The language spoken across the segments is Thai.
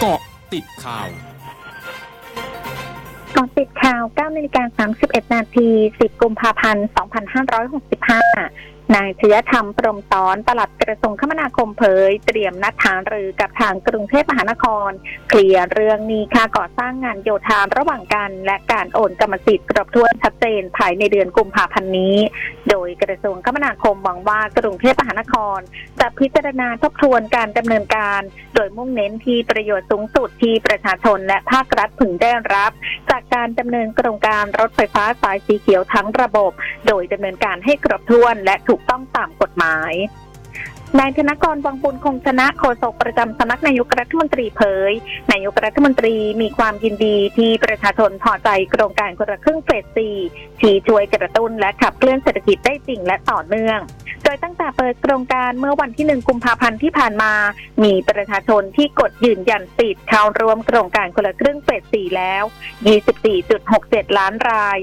เกาะติดข่าวก่อนปิดข่าว9นาฬิกา31 นาที 10 กุมภาพันธ์ 2565 นายชยธรรมปรมสอนปลัดกระทรวงคมนาคมเผย เตรียมนัดหารือกับทางกรุงเทพมหานคร เคลียร์เรื่องนี้ค่าก่อสร้างงานโยธาระหว่างกัน และการโอนกรรมสิทธิ์ครบถ้วนชัดเจนภายในเดือนกุมภาพันธ์นี้ โดยกระทรวงคมนาคมหวังว่ากรุงเทพมหานคร จะพิจารณาทบทวนการดำเนินการ โดยมุ่งเน้นที่ประโยชน์สูงสุดที่ประชาชนและภาครัฐพึงได้รับ จากการดำเนินโครงการรถไฟฟ้าสายสีเขียวทั้งระบบ โดยดำเนินการให้ครบถ้วนและถูกต้องตามกฎหมาย นายธนกรวังบุญคงชนะโฆษกประจำสำนักนายกรัฐมนตรีเผย นายกรัฐมนตรีมีความยินดีที่ประชาชนพอใจโครงการคนละครึ่งเฟสสี่ที่ช่วยกระตุ้นและขับเคลื่อนเศรษฐกิจได้จริงและต่อเนื่องโดยตั้งแต่เปิดโครงการเมื่อวันที่ 1 กุมภาพันธ์ที่ผ่านมา มีประชาชนที่กดยืนยันสิทธิ์เข้าร่วมโครงการคนละครึ่งเฟสสี่แล้ว 24.67 ล้านราย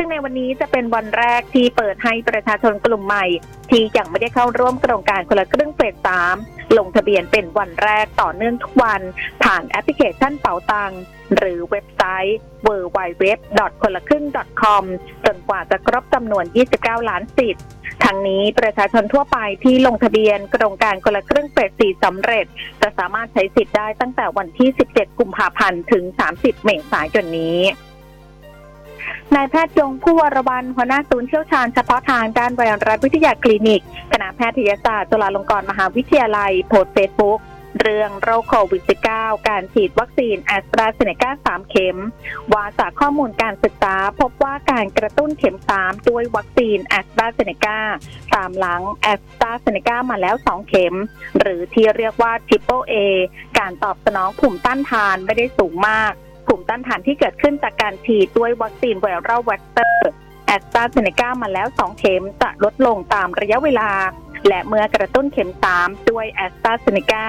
ซึ่งในวันนี้จะเป็นวันแรกที่เปิดให้ประชาชนกลุ่มใหม่ ที่ยังไม่ได้เข้าร่วมโครงการคนละครึ่งเฟสสามลงทะเบียนเป็นวันแรกต่อเนื่องทุกวัน ผ่านแอปพลิเคชันเป๋าตังหรือเว็บไซต์ w w w คนละครึ่ง .com จนกว่าจะครบจำนวน 29 ล้านสิทธิ์ทั้งนี้ประชาชนทั่วไปที่ลงทะเบียนโครงการคนละครึ่งเฟสสี่สำเร็จ จะสามารถใช้สิทธิ์ได้ตั้งแต่วันที่ 17 กุมภาพันธ์ถึง 30 เมษายนนี้ นายแพทย์ยง ภู่วรวรรณหัวหน้าศูนย์เชี่ยวชาญเฉพาะทางด้านไวรัสวิทยาคลินิก คณะแพทยศาสตร์จุฬาลงกรณ์มหาวิทยาลัยโพสต์เฟซบุ๊กเรื่องโรคโควิด -19 การฉีดวัคซีนแอสตราเซเนกา3 เข็ม ว่าจากข้อมูลการศึกษาพบว่าการกระตุ้นเข็ม 3 ด้วยวัคซีนแอสตราเซเนกาตามหลังแอสตราเซเนกามาแล้ว 2 เข็ม หรือที่เรียกว่า Triple A การตอบสนองภูมิต้านทานไม่ได้สูงมาก ภูมิต้านทานที่เกิดขึ้นจากการฉีดด้วยวัคซีน viral vector แอสตราเซเนกามาแล้ว 2 เข็มจะลดลงตามระยะเวลา และเมื่อกระตุ้นเข็ม 3 ด้วยแอสตราเซเนกา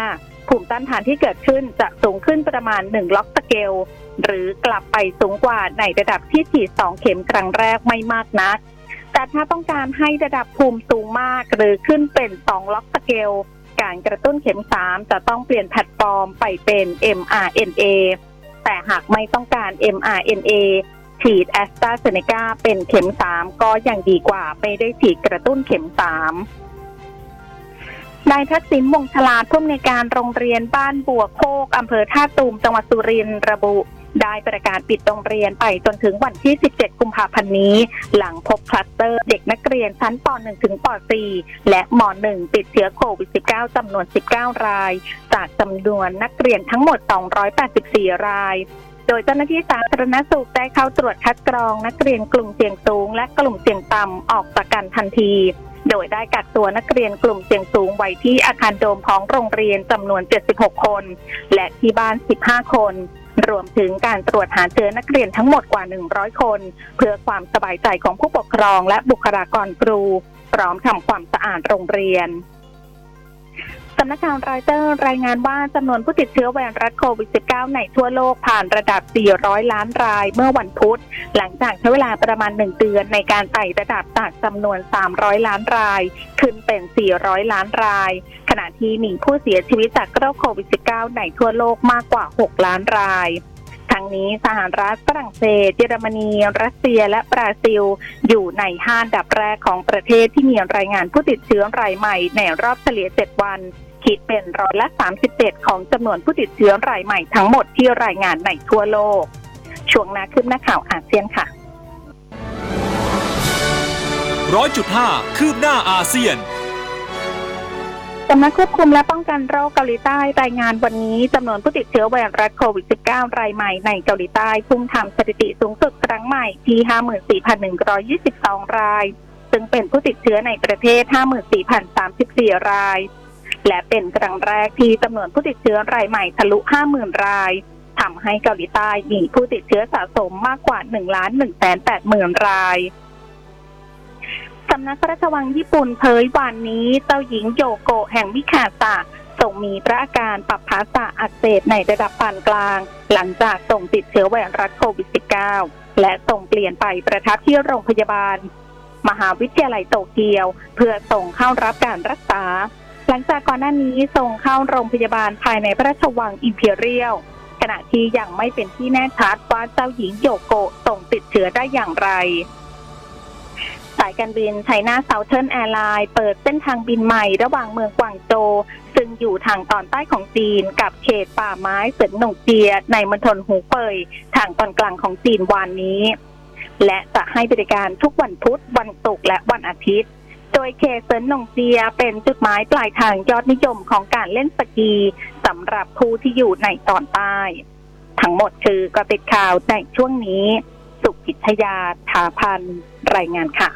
ภูมิต้านทานที่เกิดขึ้นจะสูงขึ้นประมาณ 1 log scale หรือกลับไปสูงกว่าในระดับที่ฉีด 2 เข็มครั้งแรกไม่มากนัก แต่ถ้าต้องการให้ระดับภูมิสูงมากหรือขึ้นเป็น 2 log scale การกระตุ้นเข็ม 3 จะต้องเปลี่ยนแพลตฟอร์มไปเป็น mRNA แต่หากไม่ต้องการ mRNA ฉีดแอสตราเซเนกาเป็นเข็ม 3 ก็ยังดีกว่าไม่ได้ฉีดกระตุ้นเข็ม 3 นายทักษิณวงศ์ฉลาผู้อำนวยการโรงเรียนบ้านบัวโคกอำเภอท่าตูมจังหวัดสุรินทร์ระบุ ได้ประกาศปิดโรงเรียนไปจนถึงวันที่ 17 กุมภาพันธ์นี้ หลังพบคลัสเตอร์เด็กนักเรียนชั้นป .1 ถึงป .4 และม .1 ติดเชื้อโควิด -19 จำนวน 19 ราย จากจำนวนนักเรียนทั้งหมด 284 รายโดยเจ้าหน้าที่สาธารณสุขได้เข้าตรวจคัดกรองนักเรียนกลุ่มเสี่ยงสูง และกลุ่มเสี่ยงต่ำออกจากกันทันที โดยได้กักตัวนักเรียนกลุ่มเสี่ยงสูงไว้ที่อาคารโดมของโรงเรียนจำนวน 76 คน และที่บ้าน 15 คน รวมถึงการตรวจหาเชื้อนักเรียนทั้งหมดกว่า 100 คน เพื่อความสบายใจของผู้ปกครองและบุคลากรครู พร้อมทำความสะอาดโรงเรียนำนักข่าวรอยเตอร์รายงานว่าจำนวนผู้ติดเชื้อไวรัสโควิด -19 ในทั่วโลกผ่านระดับ 400 ล้านรายเมื่อวันพุธ หลังจากใช้เวลาประมาณ 1 เดือนในการไต่ระดับจากจำนวน 300 ล้านราย ขึ้นเป็น 400 ล้านราย ขณะที่มีผู้เสียชีวิตจากโรคโควิด -19 ในทั่วโลกมากกว่า 6 ล้านรายทั้งนี้สหรัฐฝรั่งเศส เยอรมนี รัสเซียและบราซิล อยู่ในห้าดับแรกของประเทศที่มีรายงานผู้ติดเชื้อรายใหม่ในรอบเฉลี่ย 7 วัน คิดเป็นร้อยละ 37 ของจำนวนผู้ติดเชื้อรายใหม่ทั้งหมดที่รายงานในทั่วโลก ช่วงหน้าคืบหน้าข่าวอาเซียนค่ะร้อยจุดห้าคืบหน้าอาเซียนสำนักควบคุมและป้องกันโรคเกาหลีใต้รายงานวันนี้จำนวนผู้ติดเชื้อไวรัสโควิด -19 รายใหม่ในเกาหลีใต้พุ่งทำสถิติสูงสุดครั้งใหม่ที่ 54,122 ราย ซึ่งเป็นผู้ติดเชื้อในประเทศ 54,034 ราย และเป็นครั้งแรกที่จำนวนผู้ติดเชื้อรายใหม่ทะลุ 50,000 รายทำให้เกาหลีใต้มีผู้ติดเชื้อสะสมมากกว่า1ล้าน1แสน8หมื่นรายสำนักพระราชวังญี่ปุ่นเผยวันนี้เจ้าหญิงโยโกะแห่งมิคาสะทรงมีพระอาการปรับภาษาอักเสบในระดับปานกลาง หลังจากทรงติดเชื้อไวรัสโควิด -19 และทรงเปลี่ยนไปประทับที่โรงพยาบาล มหาวิทยาลัยโตเกียว เพื่อส่งเข้ารับการรักษา หลังจากก่อนหน้านี้ทรงเข้าโรงพยาบาลภายในพระราชวังอิมพีเรียลขณะที่ยังไม่เป็นที่แน่ชัดว่าเจ้าหญิงโยโกะทรงติดเชื้อได้อย่างไร สายการบินไชน่าเซาเทิร์นแอร์ไลน์เปิดเส้นทางบินใหม่ระหว่างเมืองกวางโจวซึ่งอยู่ทางตอนใต้ของจีนกับเขตป่าไม้เสินหนงเจีย ในมณฑลหูเป่ยทางตอนกลางของจีนวานนี้ และจะให้บริการทุกวันพุธวันศุกร์และวันอาทิตย์ ยเคเซินหนงเจียเป็นจุดหมายปลายทางยอดนิยมของการเล่นสกีสำหรับผู้ที่อยู่ในตอนใต้ ทั้งหมดคือกติดข่าวในช่วงนี้ สุกิตยาถาพันรายงานค่ะ